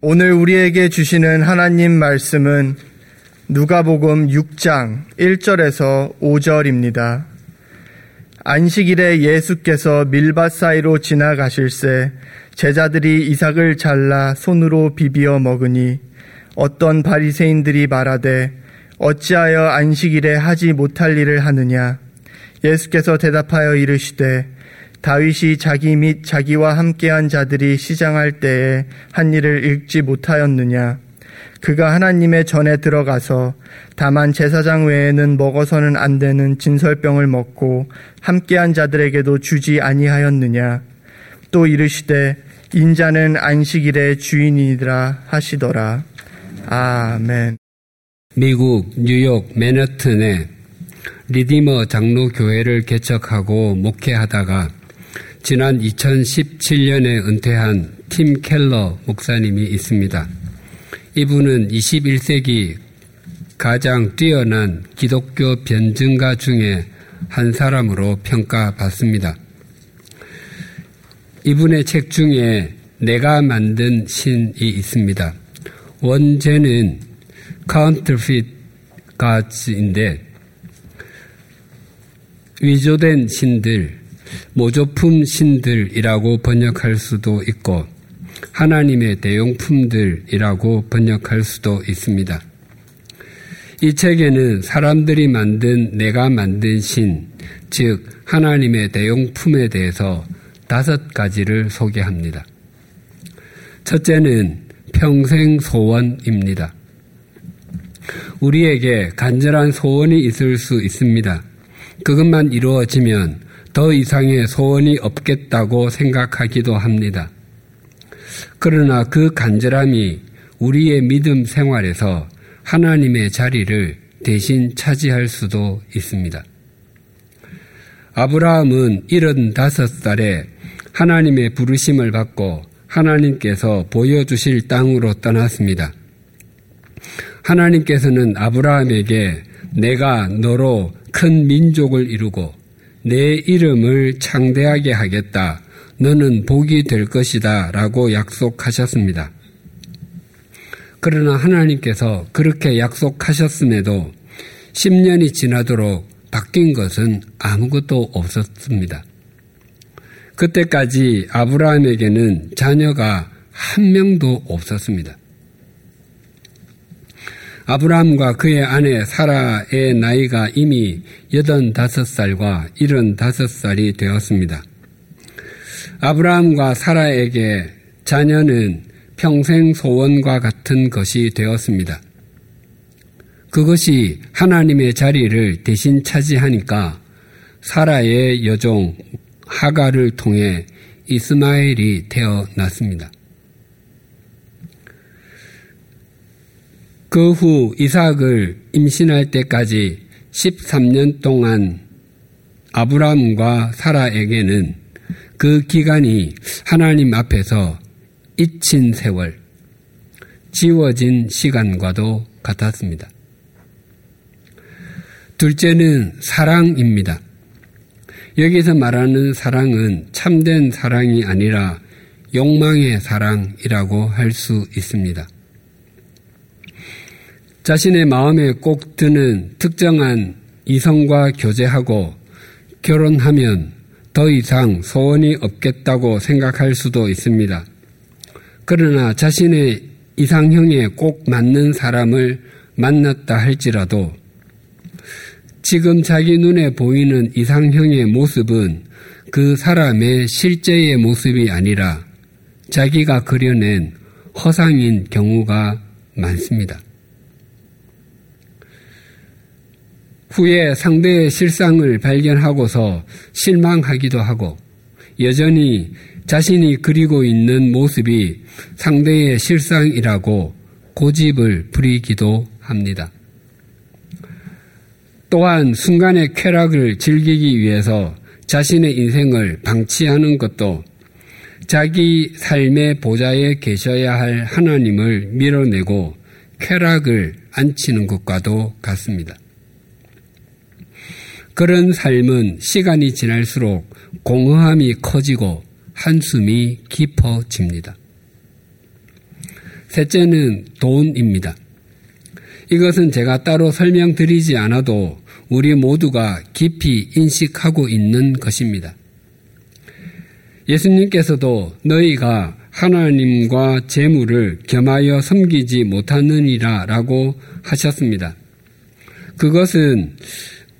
오늘 우리에게 주시는 하나님 말씀은 누가복음 6장 1절에서 5절입니다. 안식일에 예수께서 밀밭 사이로 지나가실새 제자들이 이삭을 잘라 손으로 비비어 먹으니 어떤 바리새인들이 말하되 어찌하여 안식일에 하지 못할 일을 하느냐 예수께서 대답하여 이르시되 다윗이 자기 및 자기와 함께한 자들이 시장할 때에 한 일을 읽지 못하였느냐? 그가 하나님의 전에 들어가서 다만 제사장 외에는 먹어서는 안 되는 진설병을 먹고 함께한 자들에게도 주지 아니하였느냐? 또 이르시되 인자는 안식일의 주인이라 하시더라. 아멘. 미국 뉴욕 맨해튼에 리디머 장로 교회를 개척하고 목회하다가 지난 2017년에 은퇴한 팀 켈러 목사님이 있습니다. 이분은 21세기 가장 뛰어난 기독교 변증가 중에 한 사람으로 평가받습니다. 이분의 책 중에 내가 만든 신이 있습니다. 원제는 Counterfeit Gods인데 위조된 신들, 모조품 신들이라고 번역할 수도 있고 하나님의 대용품들이라고 번역할 수도 있습니다. 이 책에는 사람들이 만든 내가 만든 신, 즉 하나님의 대용품에 대해서 다섯 가지를 소개합니다. 첫째는 평생 소원입니다. 우리에게 간절한 소원이 있을 수 있습니다. 그것만 이루어지면 더 이상의 소원이 없겠다고 생각하기도 합니다. 그러나 그 간절함이 우리의 믿음 생활에서 하나님의 자리를 대신 차지할 수도 있습니다. 아브라함은 75살에 하나님의 부르심을 받고 하나님께서 보여주실 땅으로 떠났습니다. 하나님께서는 아브라함에게 내가 너로 큰 민족을 이루고 내 이름을 창대하게 하겠다. 너는 복이 될 것이다. 라고 약속하셨습니다. 그러나 하나님께서 그렇게 약속하셨음에도 10년이 지나도록 바뀐 것은 아무것도 없었습니다. 그때까지 아브라함에게는 자녀가 한 명도 없었습니다. 아브라함과 그의 아내 사라의 나이가 이미 85살과 75살이 되었습니다. 아브라함과 사라에게 자녀는 평생 소원과 같은 것이 되었습니다. 그것이 하나님의 자리를 대신 차지하니까 사라의 여종 하가를 통해 이스마엘이 태어났습니다. 그 후 이삭을 임신할 때까지 13년 동안 아브라함과 사라에게는 그 기간이 하나님 앞에서 잊힌 세월, 지워진 시간과도 같았습니다. 둘째는 사랑입니다. 여기서 말하는 사랑은 참된 사랑이 아니라 욕망의 사랑이라고 할 수 있습니다. 자신의 마음에 꼭 드는 특정한 이성과 교제하고 결혼하면 더 이상 소원이 없겠다고 생각할 수도 있습니다. 그러나 자신의 이상형에 꼭 맞는 사람을 만났다 할지라도 지금 자기 눈에 보이는 이상형의 모습은 그 사람의 실제의 모습이 아니라 자기가 그려낸 허상인 경우가 많습니다. 후에 상대의 실상을 발견하고서 실망하기도 하고 여전히 자신이 그리고 있는 모습이 상대의 실상이라고 고집을 부리기도 합니다. 또한 순간의 쾌락을 즐기기 위해서 자신의 인생을 방치하는 것도 자기 삶의 보좌에 계셔야 할 하나님을 밀어내고 쾌락을 안치는 것과도 같습니다. 그런 삶은 시간이 지날수록 공허함이 커지고 한숨이 깊어집니다. 셋째는 돈입니다. 이것은 제가 따로 설명드리지 않아도 우리 모두가 깊이 인식하고 있는 것입니다. 예수님께서도 너희가 하나님과 재물을 겸하여 섬기지 못하느니라 라고 하셨습니다. 그것은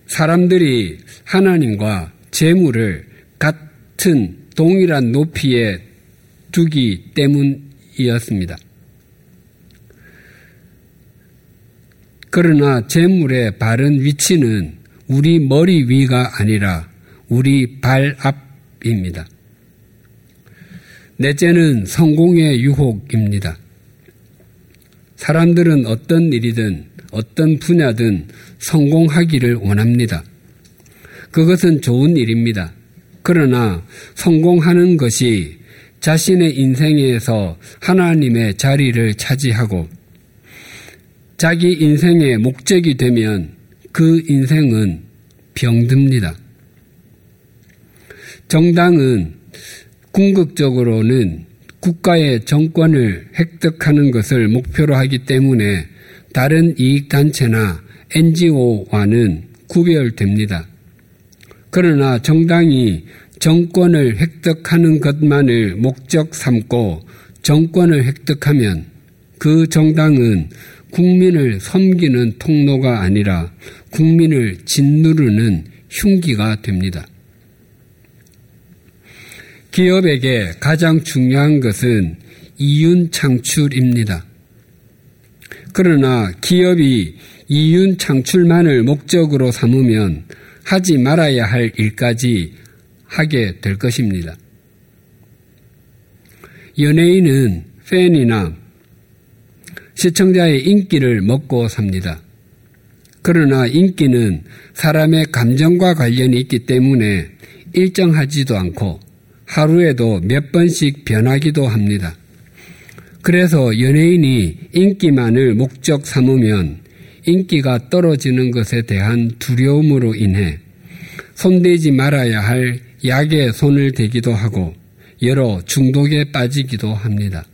사람들이 하나님과 재물을 같은 동일한 높이에 두기 때문이었습니다. 그러나 재물의 바른 위치는 우리 머리 위가 아니라 우리 발 앞입니다. 넷째는 성공의 유혹입니다. 사람들은 어떤 일이든 어떤 분야든 성공하기를 원합니다. 그것은 좋은 일입니다. 그러나 성공하는 것이 자신의 인생에서 하나님의 자리를 차지하고 자기 인생의 목적이 되면 그 인생은 병듭니다. 정당은 궁극적으로는 국가의 정권을 획득하는 것을 목표로 하기 때문에 다른 이익단체나 NGO와는 구별됩니다. 그러나 정당이 정권을 획득하는 것만을 목적 삼고 정권을 획득하면 그 정당은 국민을 섬기는 통로가 아니라 국민을 짓누르는 흉기가 됩니다. 기업에게 가장 중요한 것은 이윤 창출입니다. 그러나 기업이 이윤 창출만을 목적으로 삼으면 하지 말아야 할 일까지 하게 될 것입니다. 연예인은 팬이나 시청자의 인기를 먹고 삽니다. 그러나 인기는 사람의 감정과 관련이 있기 때문에 일정하지도 않고 하루에도 몇 번씩 변하기도 합니다. 그래서 연예인이 인기만을 목적 삼으면 인기가 떨어지는 것에 대한 두려움으로 인해 손대지 말아야 할 약에 손을 대기도 하고 여러 중독에 빠지기도 합니다.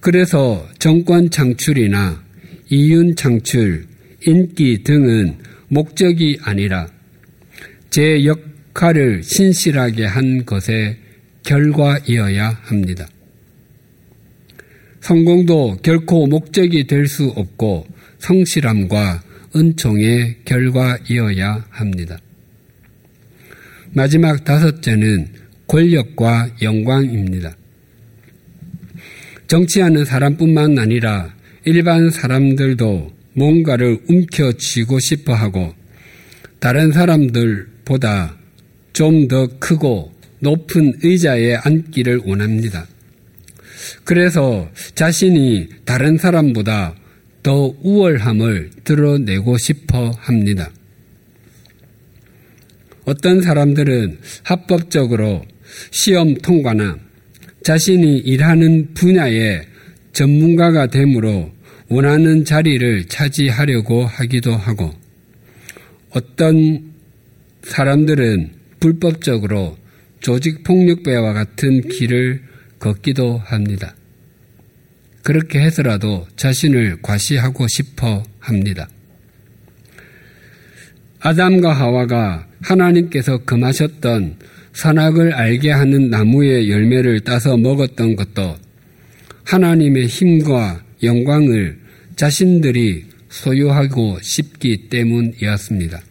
그래서 정권 창출이나 이윤 창출, 인기 등은 목적이 아니라 제 역할을 신실하게 한 것의 결과이어야 합니다. 성공도 결코 목적이 될 수 없고 성실함과 은총의 결과이어야 합니다. 마지막 다섯째는 권력과 영광입니다. 정치하는 사람뿐만 아니라 일반 사람들도 뭔가를 움켜쥐고 싶어 하고 다른 사람들보다 좀 더 크고 높은 의자에 앉기를 원합니다. 그래서 자신이 다른 사람보다 더 우월함을 드러내고 싶어 합니다. 어떤 사람들은 합법적으로 시험 통과나 자신이 일하는 분야의 전문가가 되므로 원하는 자리를 차지하려고 하기도 하고 어떤 사람들은 불법적으로 조직폭력배와 같은 길을 걷기도 합니다. 그렇게 해서라도 자신을 과시하고 싶어 합니다. 아담과 하와가 하나님께서 금하셨던 선악을 알게 하는 나무의 열매를 따서 먹었던 것도 하나님의 힘과 영광을 자신들이 소유하고 싶기 때문이었습니다.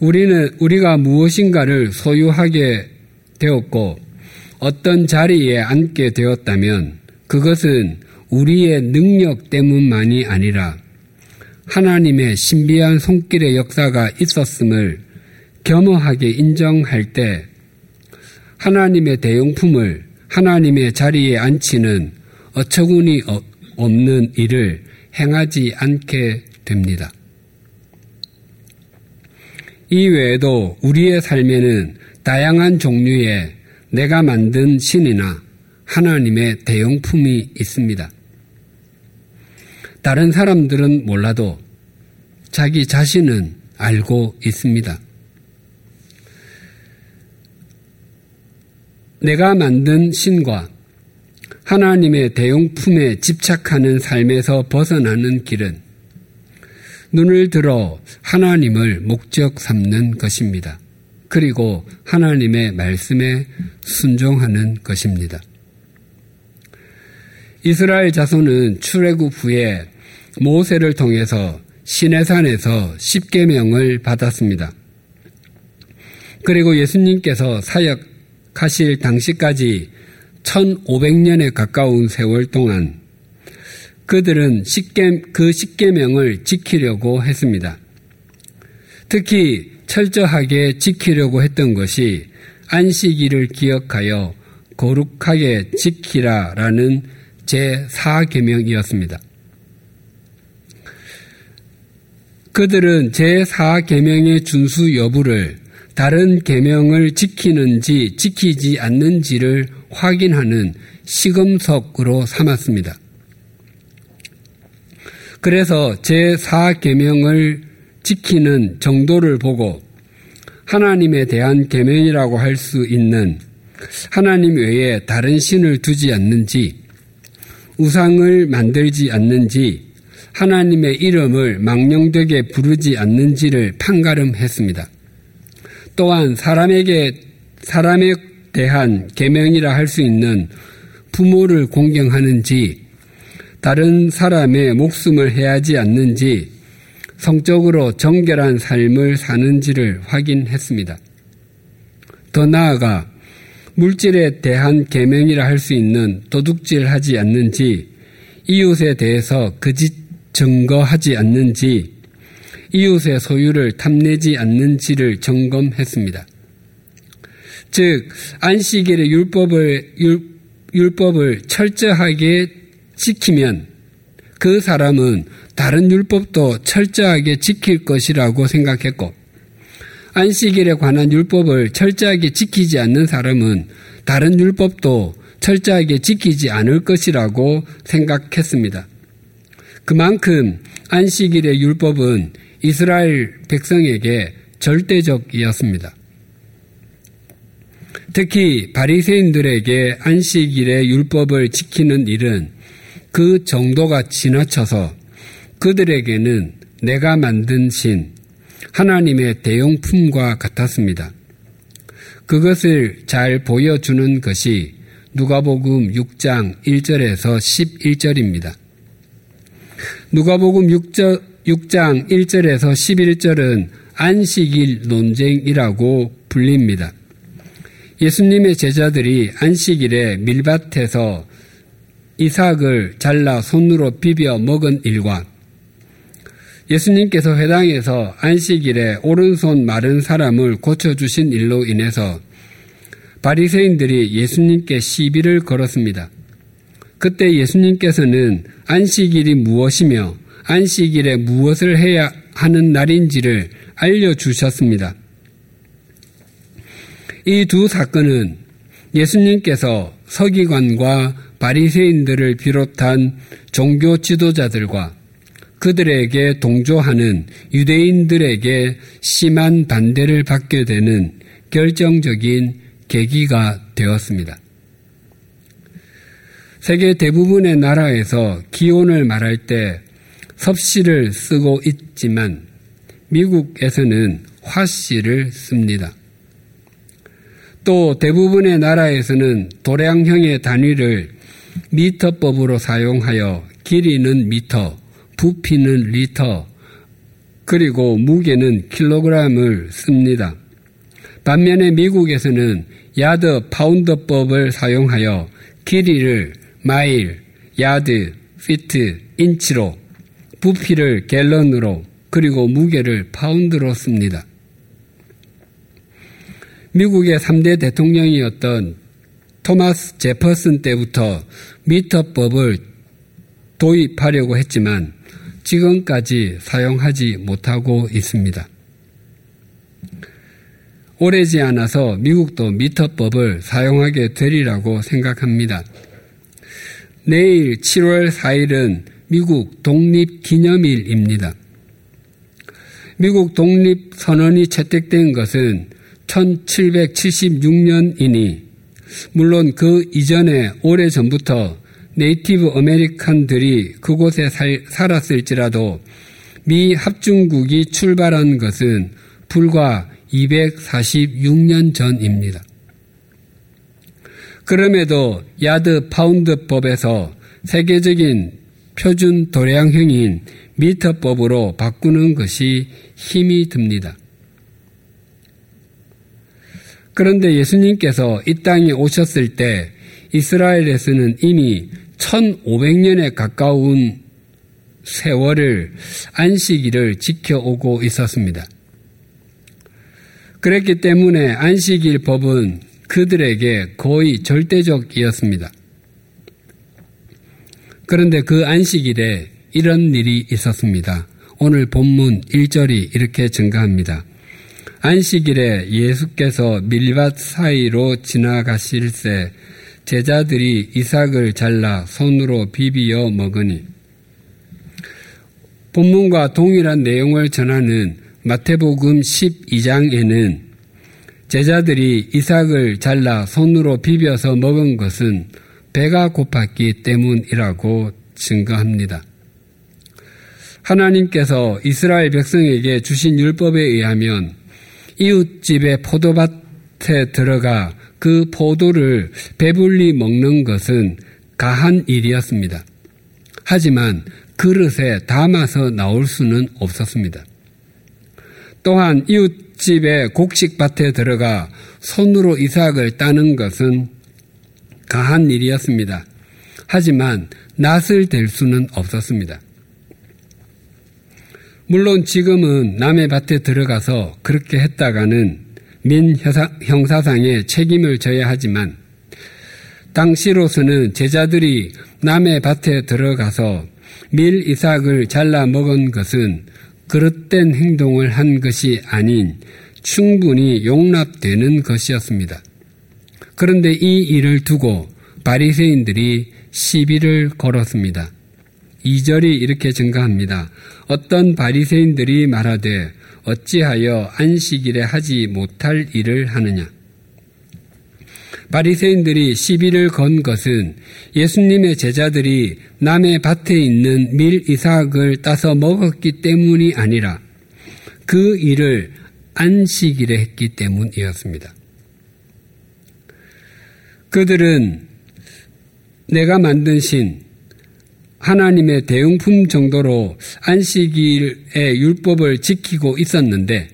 우리는 우리가 무엇인가를 소유하게 되었고 어떤 자리에 앉게 되었다면 그것은 우리의 능력 때문만이 아니라 하나님의 신비한 손길의 역사가 있었음을 겸허하게 인정할 때 하나님의 대용품을 하나님의 자리에 앉히는 어처구니 없는 일을 행하지 않게 됩니다. 이 외에도 우리의 삶에는 다양한 종류의 내가 만든 신이나 하나님의 대용품이 있습니다. 다른 사람들은 몰라도 자기 자신은 알고 있습니다. 내가 만든 신과 하나님의 대용품에 집착하는 삶에서 벗어나는 길은 눈을 들어 하나님을 목적 삼는 것입니다. 그리고 하나님의 말씀에 순종하는 것입니다. 이스라엘 자손은 출애굽 후에 모세를 통해서 시내산에서 십계명을 받았습니다. 그리고 예수님께서 사역하실 당시까지 1500년에 가까운 세월 동안 그들은 십계, 그 십계명을 지키려고 했습니다. 특히 철저하게 지키려고 했던 것이 안식일을 기억하여 거룩하게 지키라라는 제4계명이었습니다. 그들은 제4계명의 준수 여부를 다른 계명을 지키는지 지키지 않는지를 확인하는 시금석으로 삼았습니다. 그래서 제4계명을 지키는 정도를 보고 하나님에 대한 계명이라고 할 수 있는 하나님 외에 다른 신을 두지 않는지 우상을 만들지 않는지 하나님의 이름을 망령되게 부르지 않는지를 판가름했습니다. 또한 사람에게 사람에 대한 계명이라 할 수 있는 부모를 공경하는지 다른 사람의 목숨을 해하지 않는지 성적으로 정결한 삶을 사는지를 확인했습니다. 더 나아가 물질에 대한 계명이라 할 수 있는 도둑질하지 않는지 이웃에 대해서 거짓 증거하지 않는지 이웃의 소유를 탐내지 않는지를 점검했습니다. 즉 안식일의 율법을 율, 율법을 철저하게 지키면 그 사람은 다른 율법도 철저하게 지킬 것이라고 생각했고 안식일에 관한 율법을 철저하게 지키지 않는 사람은 다른 율법도 철저하게 지키지 않을 것이라고 생각했습니다. 그만큼 안식일의 율법은 이스라엘 백성에게 절대적이었습니다. 특히 바리새인들에게 안식일의 율법을 지키는 일은 그 정도가 지나쳐서 그들에게는 내가 만든 신, 하나님의 대용품과 같았습니다. 그것을 잘 보여주는 것이 누가복음 6장 1절에서 11절입니다. 누가복음 6절, 6장 1절에서 11절은 안식일 논쟁이라고 불립니다. 예수님의 제자들이 안식일에 밀밭에서 이삭을 잘라 손으로 비벼 먹은 일과 예수님께서 회당에서 안식일에 오른손 마른 사람을 고쳐주신 일로 인해서 바리새인들이 예수님께 시비를 걸었습니다. 그때 예수님께서는 안식일이 무엇이며 안식일에 무엇을 해야 하는 날인지를 알려주셨습니다. 이 두 사건은 예수님께서 서기관과 바리새인들을 비롯한 종교 지도자들과 그들에게 동조하는 유대인들에게 심한 반대를 받게 되는 결정적인 계기가 되었습니다. 세계 대부분의 나라에서 기온을 말할 때 섭씨를 쓰고 있지만 미국에서는 화씨를 씁니다. 또 대부분의 나라에서는 도량형의 단위를 미터법으로 사용하여 길이는 미터, 부피는 리터, 그리고 무게는 킬로그램을 씁니다. 반면에 미국에서는 야드 파운드법을 사용하여 길이를 마일, 야드, 피트, 인치로, 부피를 갤런으로, 그리고 무게를 파운드로 씁니다. 미국의 3대 대통령이었던 토마스 제퍼슨 때부터 미터법을 도입하려고 했지만 지금까지 사용하지 못하고 있습니다. 오래지 않아서 미국도 미터법을 사용하게 되리라고 생각합니다. 내일 7월 4일은 미국 독립기념일입니다. 미국 독립선언이 채택된 것은 1776년이니 물론 그 이전에 오래 전부터 Native American들이 그곳에 살, 살았을지라도 미 합중국이 출발한 것은 불과 246년 전입니다. 그럼에도 야드 파운드법에서 세계적인 표준 도량형인 미터법으로 바꾸는 것이 힘이 듭니다. 그런데 예수님께서 이 땅에 오셨을 때 이스라엘에서는 이미 1500년에 가까운 세월을 안식일을 지켜오고 있었습니다. 그랬기 때문에 안식일 법은 그들에게 거의 절대적이었습니다. 그런데 그 안식일에 이런 일이 있었습니다. 오늘 본문 1절이 이렇게 증가합니다. 안식일에 예수께서 밀밭 사이로 지나가실새 제자들이 이삭을 잘라 손으로 비비어 먹으니 본문과 동일한 내용을 전하는 마태복음 12장에는 제자들이 이삭을 잘라 손으로 비벼서 먹은 것은 배가 고팠기 때문이라고 증거합니다. 하나님께서 이스라엘 백성에게 주신 율법에 의하면 이웃집의 포도밭에 들어가 그 포도를 배불리 먹는 것은 가한 일이었습니다. 하지만 그릇에 담아서 나올 수는 없었습니다. 또한 이웃집의 곡식밭에 들어가 손으로 이삭을 따는 것은 가한 일이었습니다. 하지만 낯을 댈 수는 없었습니다. 물론 지금은 남의 밭에 들어가서 그렇게 했다가는 민 형사상의 책임을 져야 하지만 당시로서는 제자들이 남의 밭에 들어가서 밀 이삭을 잘라 먹은 것은 그릇된 행동을 한 것이 아닌 충분히 용납되는 것이었습니다. 그런데 이 일을 두고 바리새인들이 시비를 걸었습니다. 2절이 이렇게 증가합니다. 어떤 바리새인들이 말하되 어찌하여 안식일에 하지 못할 일을 하느냐? 바리새인들이 시비를 건 것은 예수님의 제자들이 남의 밭에 있는 밀 이삭을 따서 먹었기 때문이 아니라 그 일을 안식일에 했기 때문이었습니다. 그들은 내가 만든 신, 하나님의 대용품 정도로 안식일의 율법을 지키고 있었는데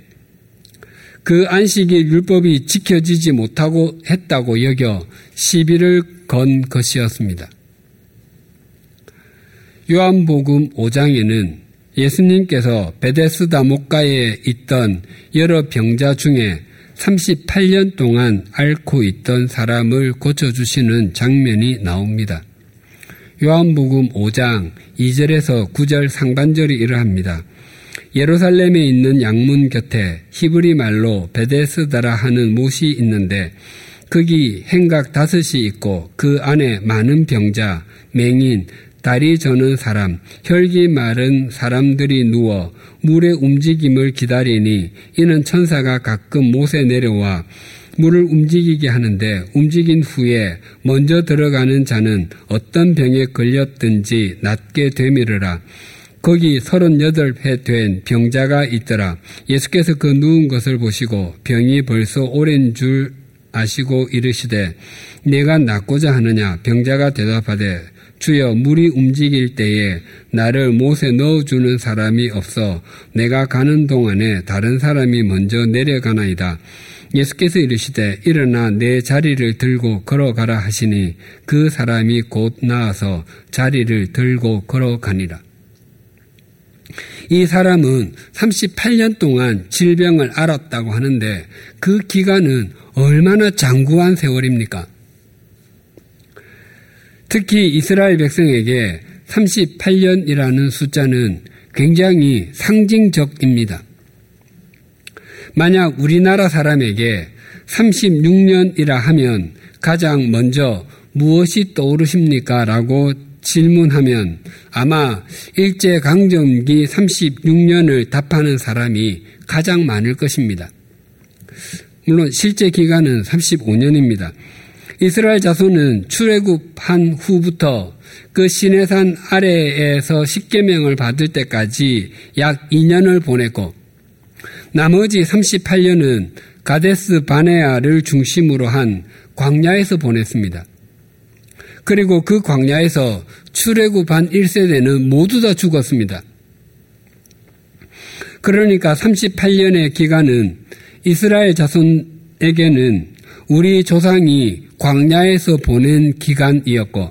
그 안식일 율법이 지켜지지 못하고 했다고 여겨 시비를 건 것이었습니다. 요한복음 5장에는 예수님께서 베데스다 목가에 있던 여러 병자 중에 38년 동안 앓고 있던 사람을 고쳐주시는 장면이 나옵니다. 요한복음 5장 2절에서 9절 상반절이 이러합니다. 예루살렘에 있는 양문 곁에 히브리 말로 베데스다라 하는 못이 있는데 거기 행각 다섯이 있고 그 안에 많은 병자, 맹인, 다리 저는 사람, 혈기 마른 사람들이 누워 물의 움직임을 기다리니 이는 천사가 가끔 못에 내려와 물을 움직이게 하는데 움직인 후에 먼저 들어가는 자는 어떤 병에 걸렸든지 낫게 되미르라. 거기 38회 된 병자가 있더라. 예수께서 그 누운 것을 보시고 병이 벌써 오랜 줄 아시고 이르시되 내가 낫고자 하느냐 병자가 대답하되 주여 물이 움직일 때에 나를 못에 넣어주는 사람이 없어 내가 가는 동안에 다른 사람이 먼저 내려가나이다. 예수께서 이르시되 일어나 내 자리를 들고 걸어가라 하시니 그 사람이 곧 나와서 자리를 들고 걸어가니라. 이 사람은 38년 동안 질병을 앓았다고 하는데 그 기간은 얼마나 장구한 세월입니까? 특히 이스라엘 백성에게 38년이라는 숫자는 굉장히 상징적입니다. 만약 우리나라 사람에게 36년이라 하면 가장 먼저 무엇이 떠오르십니까? 라고 질문하면 아마 일제강점기 36년을 답하는 사람이 가장 많을 것입니다. 물론 실제 기간은 35년입니다. 이스라엘 자손은 출애굽한 후부터 그 시내산 아래에서 십계명을 받을 때까지 약 2년을 보냈고 나머지 38년은 가데스 바네아를 중심으로 한 광야에서 보냈습니다. 그리고 그 광야에서 출애굽 한 1세대는 모두 다 죽었습니다. 그러니까 38년의 기간은 이스라엘 자손에게는 우리 조상이 광야에서 보낸 기간이었고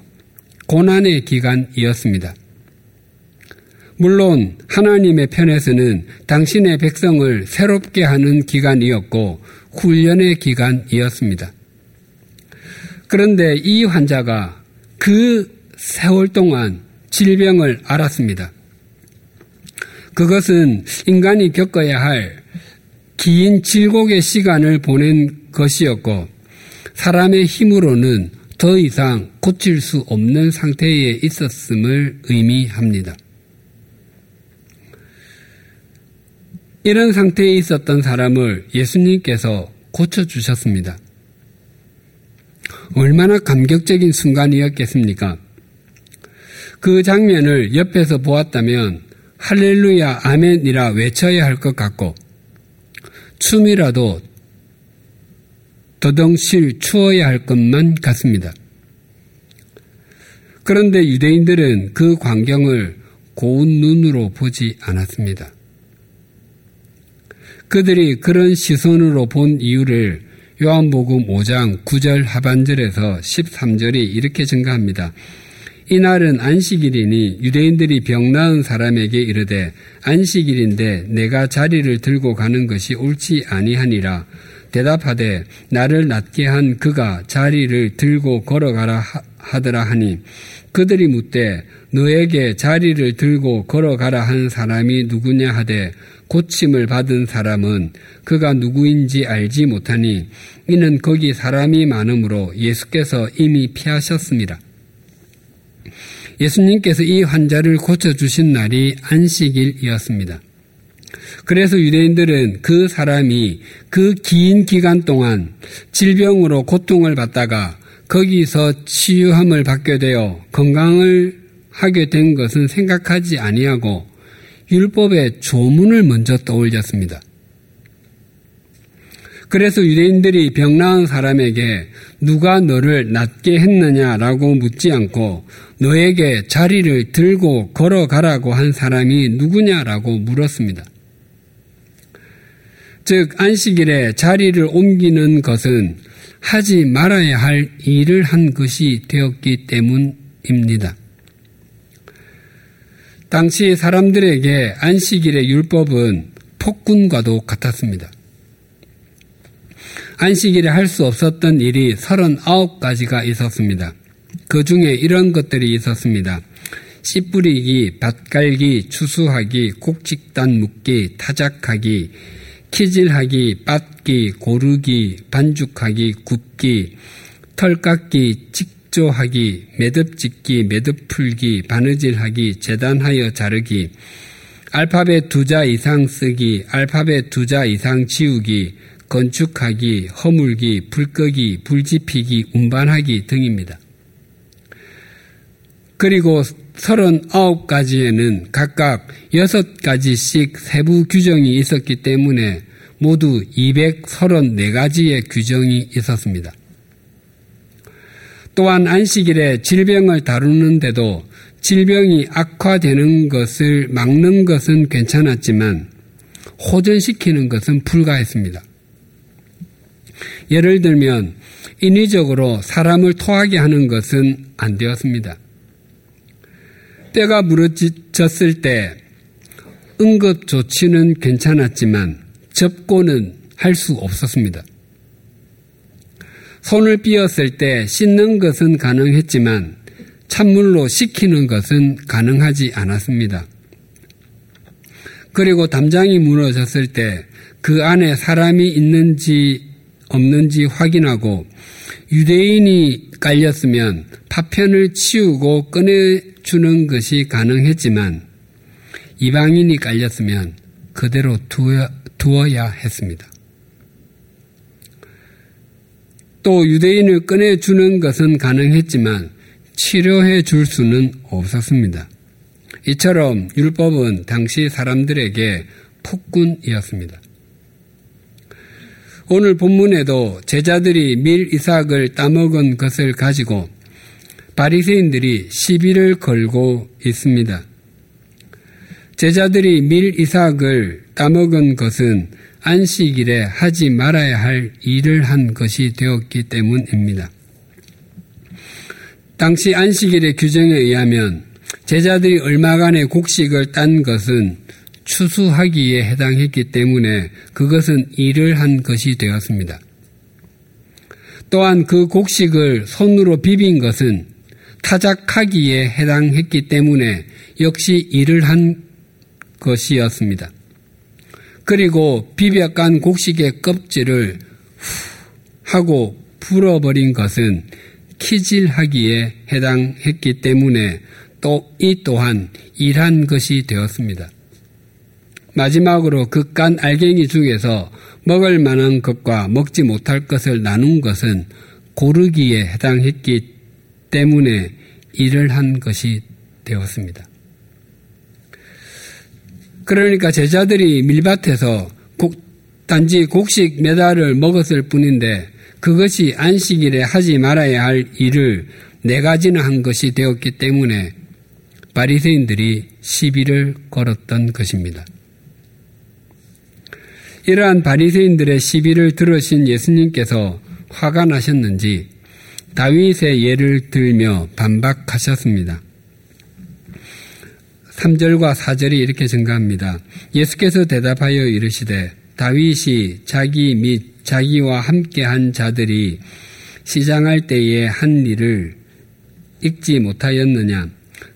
고난의 기간이었습니다. 물론 하나님의 편에서는 당신의 백성을 새롭게 하는 기간이었고 훈련의 기간이었습니다. 그런데 이 환자가 그 세월 동안 질병을 알았습니다. 그것은 인간이 겪어야 할 긴 질곡의 시간을 보낸 것이었고 사람의 힘으로는 더 이상 고칠 수 없는 상태에 있었음을 의미합니다. 이런 상태에 있었던 사람을 예수님께서 고쳐주셨습니다. 얼마나 감격적인 순간이었겠습니까? 그 장면을 옆에서 보았다면 할렐루야 아멘이라 외쳐야 할 것 같고 춤이라도 더덩실 추어야 할 것만 같습니다. 그런데 유대인들은 그 광경을 고운 눈으로 보지 않았습니다. 그들이 그런 시선으로 본 이유를 요한복음 5장 9절 하반절에서 13절이 이렇게 증가합니다. 이날은 안식일이니 유대인들이 병 나은 사람에게 이르되 안식일인데 내가 자리를 들고 가는 것이 옳지 아니하니라 대답하되 나를 낫게 한 그가 자리를 들고 걸어가라 하더라 하니 그들이 묻되 너에게 자리를 들고 걸어가라 한 사람이 누구냐 하되 고침을 받은 사람은 그가 누구인지 알지 못하니 이는 거기 사람이 많으므로 예수께서 이미 피하셨습니다. 예수님께서 이 환자를 고쳐주신 날이 안식일이었습니다. 그래서 유대인들은 그 사람이 그 긴 기간 동안 질병으로 고통을 받다가 거기서 치유함을 받게 되어 건강을 하게 된 것은 생각하지 아니하고 율법의 조문을 먼저 떠올렸습니다. 그래서 유대인들이 병 나은 사람에게 누가 너를 낫게 했느냐라고 묻지 않고 너에게 자리를 들고 걸어가라고 한 사람이 누구냐라고 물었습니다. 즉, 안식일에 자리를 옮기는 것은 하지 말아야 할 일을 한 것이 되었기 때문입니다. 당시 사람들에게 안식일의 율법은 폭군과도 같았습니다. 안식일에 할 수 없었던 일이 39가지가 있었습니다. 그 중에 이런 것들이 있었습니다. 씨 뿌리기, 밭 깔기, 추수하기, 곡식단 묶기, 타작하기, 키질하기, 빻기, 고르기, 반죽하기, 굽기, 털 깎기, 직 조하기, 매듭 짓기, 매듭 풀기, 바느질하기, 재단하여 자르기, 알파벳 두 자 이상 쓰기, 알파벳 두 자 이상 지우기, 건축하기, 허물기, 불 끄기, 불 지피기, 운반하기 등입니다. 그리고 39가지에는 각각 6가지씩 세부 규정이 있었기 때문에 모두 234가지의 규정이 있었습니다. 또한 안식일에 질병을 다루는데도 질병이 악화되는 것을 막는 것은 괜찮았지만 호전시키는 것은 불가했습니다. 예를 들면 인위적으로 사람을 토하게 하는 것은 안 되었습니다. 때가 무너졌을 때 응급 조치는 괜찮았지만 접고는 할 수 없었습니다. 손을 삐었을 때 씻는 것은 가능했지만 찬물로 식히는 것은 가능하지 않았습니다. 그리고 담장이 무너졌을 때 그 안에 사람이 있는지 없는지 확인하고 유대인이 깔렸으면 파편을 치우고 꺼내주는 것이 가능했지만 이방인이 깔렸으면 그대로 두어야, 두어야 했습니다. 또 유대인을 꺼내주는 것은 가능했지만 치료해 줄 수는 없었습니다. 이처럼 율법은 당시 사람들에게 폭군이었습니다. 오늘 본문에도 제자들이 밀 이삭을 따먹은 것을 가지고 바리새인들이 시비를 걸고 있습니다. 제자들이 밀 이삭을 따먹은 것은 안식일에 하지 말아야 할 일을 한 것이 되었기 때문입니다. 당시 안식일의 규정에 의하면 제자들이 얼마간의 곡식을 딴 것은 추수하기에 해당했기 때문에 그것은 일을 한 것이 되었습니다. 또한 그 곡식을 손으로 비빈 것은 타작하기에 해당했기 때문에 역시 일을 한 것이었습니다. 그리고 비벼깐 곡식의 껍질을 하고 풀어버린 것은 키질하기에 해당했기 때문에 또 이 또한 일한 것이 되었습니다. 마지막으로 그깐 알갱이 중에서 먹을 만한 것과 먹지 못할 것을 나눈 것은 고르기에 해당했기 때문에 일을 한 것이 되었습니다. 그러니까 제자들이 밀밭에서 곡, 단지 곡식 메달을 먹었을 뿐인데 그것이 안식일에 하지 말아야 할 일을 네 가지나 한 것이 되었기 때문에 바리새인들이 시비를 걸었던 것입니다. 이러한 바리새인들의 시비를 들으신 예수님께서 화가 나셨는지 다윗의 예를 들며 반박하셨습니다. 3절과 4절이 이렇게 증가합니다. 예수께서 대답하여 이르시되 다윗이 자기 및 자기와 함께한 자들이 시장할 때에 한 일을 읽지 못하였느냐?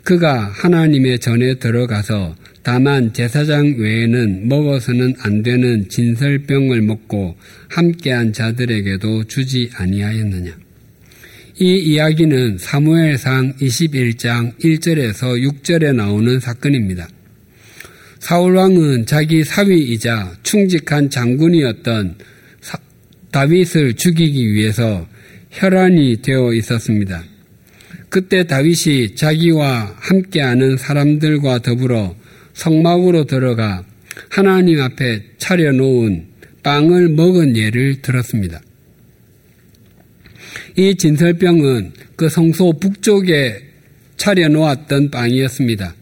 그가 하나님의 전에 들어가서 다만 제사장 외에는 먹어서는 안 되는 진설병을 먹고 함께한 자들에게도 주지 아니하였느냐. 이 이야기는 사무엘상 21장 1절에서 6절에 나오는 사건입니다. 사울왕은 자기 사위이자 충직한 장군이었던 다윗을 죽이기 위해서 혈안이 되어 있었습니다. 그때 다윗이 자기와 함께하는 사람들과 더불어 성막으로 들어가 하나님 앞에 차려놓은 빵을 먹은 예를 들었습니다. 이 진설병은 그 성소 북쪽에 차려놓았던 빵이었습니다.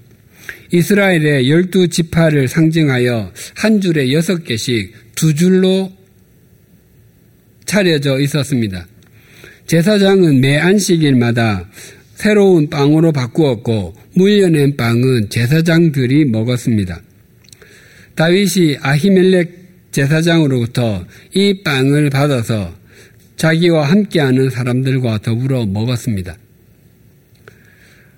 이스라엘의 열두 지파를 상징하여 한 줄에 여섯 개씩 두 줄로 차려져 있었습니다. 제사장은 매 안식일마다 새로운 빵으로 바꾸었고 물려낸 빵은 제사장들이 먹었습니다. 다윗이 아히멜렉 제사장으로부터 이 빵을 받아서 자기와 함께하는 사람들과 더불어 먹었습니다.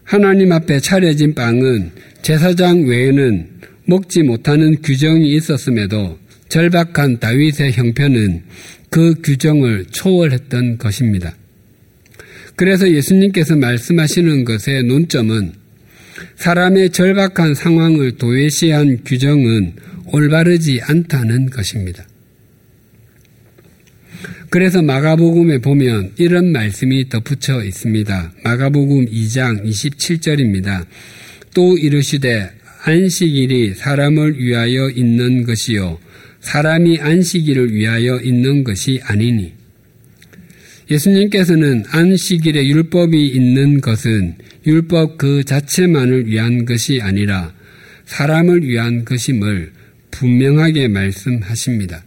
하나님 앞에 차려진 빵은 제사장 외에는 먹지 못하는 규정이 있었음에도 절박한 다윗의 형편은 그 규정을 초월했던 것입니다. 그래서 예수님께서 말씀하시는 것의 논점은 사람의 절박한 상황을 도외시한 규정은 올바르지 않다는 것입니다. 그래서 마가복음에 보면 이런 말씀이 덧붙여 있습니다. 마가복음 2장 27절입니다. 또 이르시되 안식일이 사람을 위하여 있는 것이요 사람이 안식일을 위하여 있는 것이 아니니 예수님께서는 안식일에 율법이 있는 것은 율법 그 자체만을 위한 것이 아니라 사람을 위한 것임을 분명하게 말씀하십니다.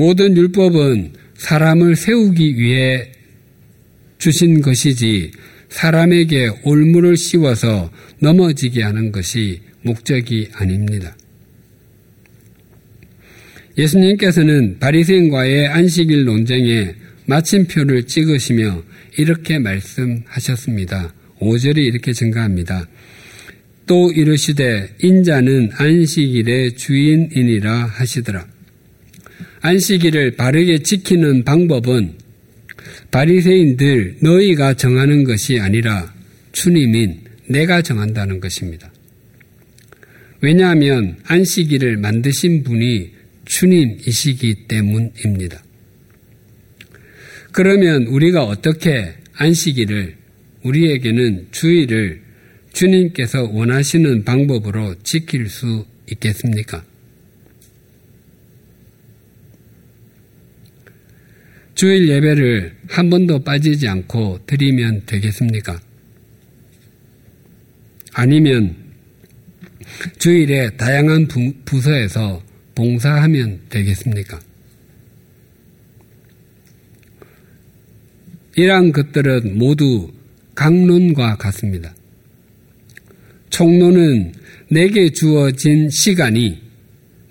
모든 율법은 사람을 세우기 위해 주신 것이지 사람에게 올무를 씌워서 넘어지게 하는 것이 목적이 아닙니다. 예수님께서는 바리새인과의 안식일 논쟁에 마침표를 찍으시며 이렇게 말씀하셨습니다. 5절이 이렇게 증가합니다. 또 이르시되 인자는 안식일의 주인이니라 하시더라. 안식일을 바르게 지키는 방법은 바리새인들 너희가 정하는 것이 아니라 주님인 내가 정한다는 것입니다. 왜냐하면 안식일을 만드신 분이 주님이시기 때문입니다. 그러면 우리가 어떻게 안식일을 우리에게는 주의를 주님께서 원하시는 방법으로 지킬 수 있겠습니까? 주일 예배를 한 번도 빠지지 않고 드리면 되겠습니까? 아니면 주일에 다양한 부 서에서 봉사하면 되겠습니까? 이러한 것들은 모두 강론과 같습니다. 총론은 내게 주어진 시간이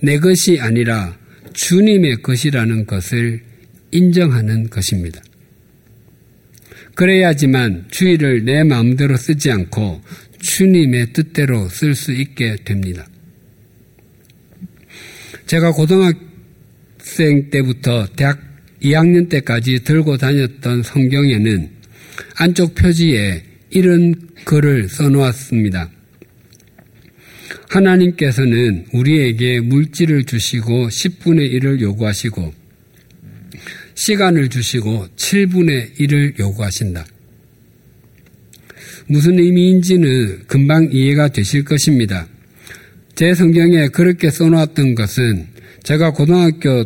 내 것이 아니라 주님의 것이라는 것을 인정하는 것입니다. 그래야지만 주의를 내 마음대로 쓰지 않고 주님의 뜻대로 쓸 수 있게 됩니다. 제가 고등학생 때부터 대학 2학년 때까지 들고 다녔던 성경에는 안쪽 표지에 이런 글을 써놓았습니다. 하나님께서는 우리에게 물질을 주시고 10분의 1을 요구하시고 시간을 주시고 7분의 1을 요구하신다. 무슨 의미인지는 금방 이해가 되실 것입니다. 제 성경에 그렇게 써놓았던 것은 제가 고등학교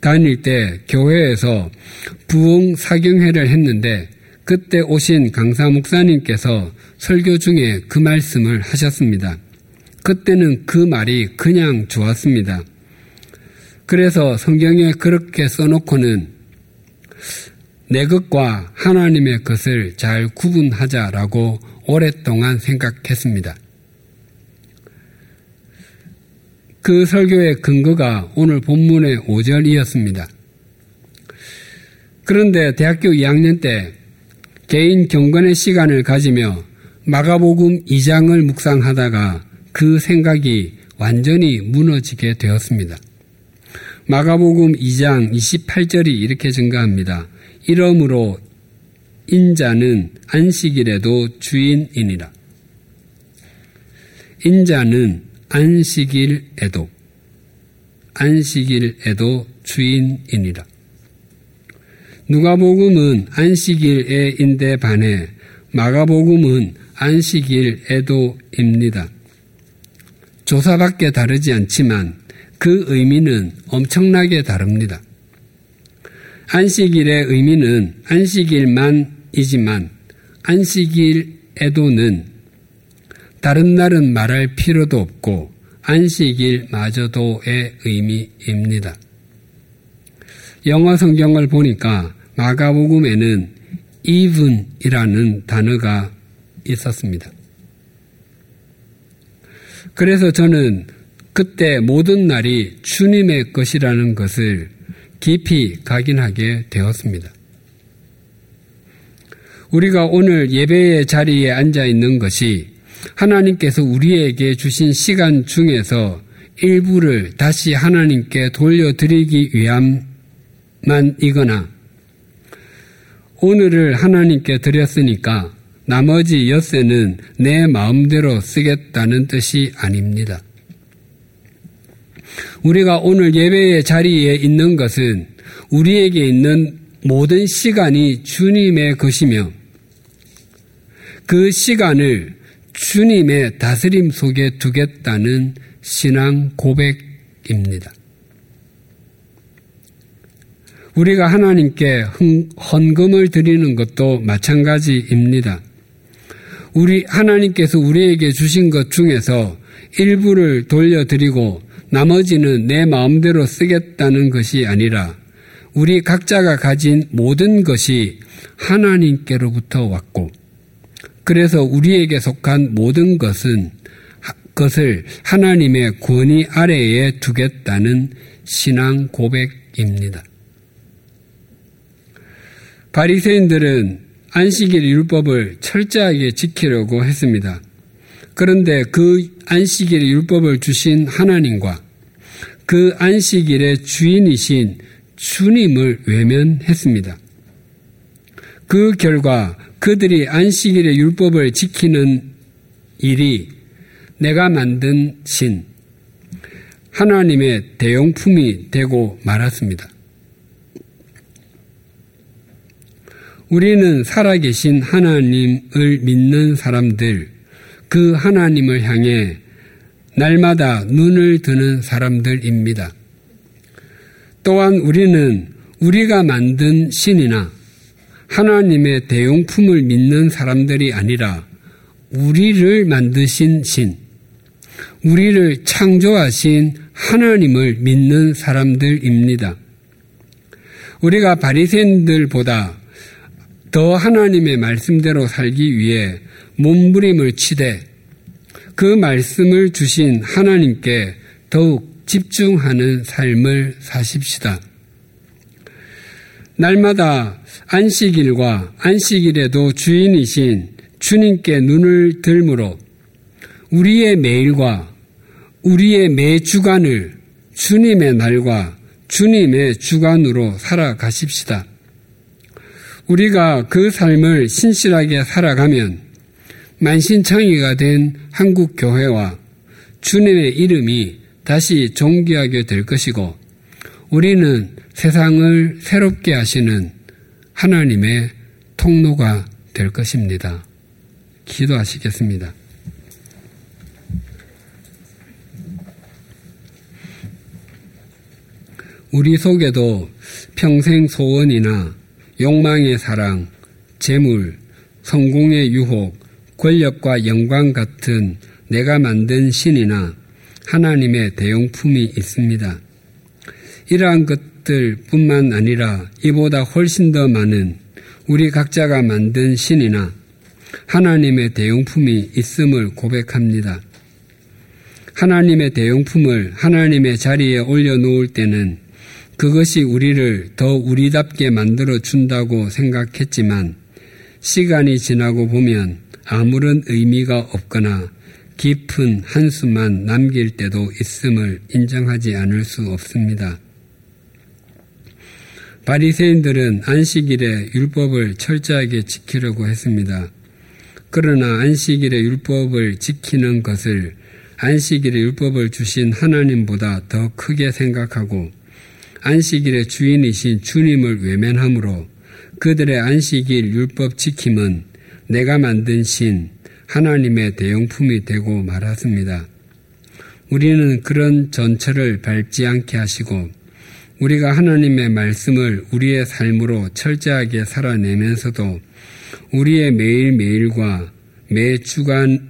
다닐 때 교회에서 부흥 사경회를 했는데 그때 오신 강사 목사님께서 설교 중에 그 말씀을 하셨습니다. 그때는 그 말이 그냥 좋았습니다. 그래서 성경에 그렇게 써놓고는 내 것과 하나님의 것을 잘 구분하자라고 오랫동안 생각했습니다. 그 설교의 근거가 오늘 본문의 5절이었습니다. 그런데 대학교 2학년 때 개인 경건의 시간을 가지며 마가복음 2장을 묵상하다가 그 생각이 완전히 무너지게 되었습니다. 마가복음 2장 28절이 이렇게 증가합니다. 이러므로 인자는 안식일에도 주인이니라. 인자는 안식일에도 안식일에도 주인이니라. 누가복음은 안식일에인데 반해 마가복음은 안식일에도입니다. 조사밖에 다르지 않지만 그 의미는 엄청나게 다릅니다. 안식일의 의미는 안식일만이지만 안식일 에도는 다른 날은 말할 필요도 없고 안식일마저도의 의미입니다. 영어 성경을 보니까 마가복음에는 even이라는 단어가 있었습니다. 그래서 저는 그때 모든 날이 주님의 것이라는 것을 깊이 각인하게 되었습니다. 우리가 오늘 예배의 자리에 앉아 있는 것이 하나님께서 우리에게 주신 시간 중에서 일부를 다시 하나님께 돌려드리기 위함만이거나 오늘을 하나님께 드렸으니까 나머지 엿새는 내 마음대로 쓰겠다는 뜻이 아닙니다. 우리가 오늘 예배의 자리에 있는 것은 우리에게 있는 모든 시간이 주님의 것이며 그 시간을 주님의 다스림 속에 두겠다는 신앙 고백입니다. 우리가 하나님께 헌금을 드리는 것도 마찬가지입니다. 우리 하나님께서 우리에게 주신 것 중에서 일부를 돌려드리고 나머지는 내 마음대로 쓰겠다는 것이 아니라 우리 각자가 가진 모든 것이 하나님께로부터 왔고 그래서 우리에게 속한 모든 것은 것을 하나님의 권위 아래에 두겠다는 신앙 고백입니다. 바리새인들은 안식일 율법을 철저하게 지키려고 했습니다. 그런데 그 안식일 율법을 주신 하나님과 그 안식일의 주인이신 주님을 외면했습니다. 그 결과 그들이 안식일의 율법을 지키는 일이 내가 만든 신, 하나님의 대용품이 되고 말았습니다. 우리는 살아계신 하나님을 믿는 사람들, 그 하나님을 향해 날마다 눈을 드는 사람들입니다. 또한 우리는 우리가 만든 신이나 하나님의 대용품을 믿는 사람들이 아니라 우리를 만드신 신, 우리를 창조하신 하나님을 믿는 사람들입니다. 우리가 바리새인들보다 더 하나님의 말씀대로 살기 위해 몸부림을 치되 그 말씀을 주신 하나님께 더욱 집중하는 삶을 사십시다. 날마다 안식일과 안식일에도 주인이신 주님께 눈을 들므로 우리의 매일과 우리의 매 주간을 주님의 날과 주님의 주간으로 살아가십시다. 우리가 그 삶을 신실하게 살아가면 만신창이가 된 한국 교회와 주님의 이름이 다시 존귀하게 될 것이고 우리는 세상을 새롭게 하시는 하나님의 통로가 될 것입니다. 기도하시겠습니다. 우리 속에도 평생 소원이나 욕망의 사랑, 재물, 성공의 유혹, 권력과 영광 같은 내가 만든 신이나 하나님의 대용품이 있습니다. 이러한 것들 뿐만 아니라 이보다 훨씬 더 많은 우리 각자가 만든 신이나 하나님의 대용품이 있음을 고백합니다. 하나님의 대용품을 하나님의 자리에 올려놓을 때는 그것이 우리를 더 우리답게 만들어 준다고 생각했지만 시간이 지나고 보면 아무런 의미가 없거나 깊은 한숨만 남길 때도 있음을 인정하지 않을 수 없습니다. 바리새인들은 안식일에 율법을 철저하게 지키려고 했습니다. 그러나 안식일의 율법을 지키는 것을 안식일의 율법을 주신 하나님보다 더 크게 생각하고 안식일의 주인이신 주님을 외면하므로 그들의 안식일 율법 지킴은 내가 만든 신, 하나님의 대용품이 되고 말았습니다. 우리는 그런 전철을 밟지 않게 하시고 우리가 하나님의 말씀을 우리의 삶으로 철저하게 살아내면서도 우리의 매일매일과 매 주간의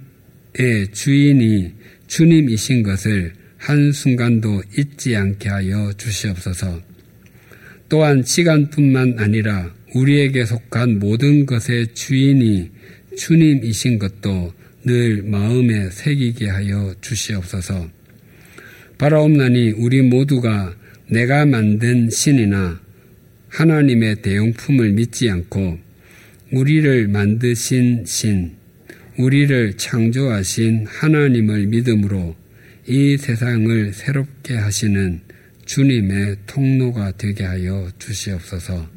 주인이 주님이신 것을 한순간도 잊지 않게 하여 주시옵소서. 또한 시간뿐만 아니라 우리에게 속한 모든 것의 주인이 주님이신 것도 늘 마음에 새기게 하여 주시옵소서. 바라옵나니 우리 모두가 내가 만든 신이나 하나님의 대용품을 믿지 않고 우리를 만드신 신, 우리를 창조하신 하나님을 믿음으로 이 세상을 새롭게 하시는 주님의 통로가 되게 하여 주시옵소서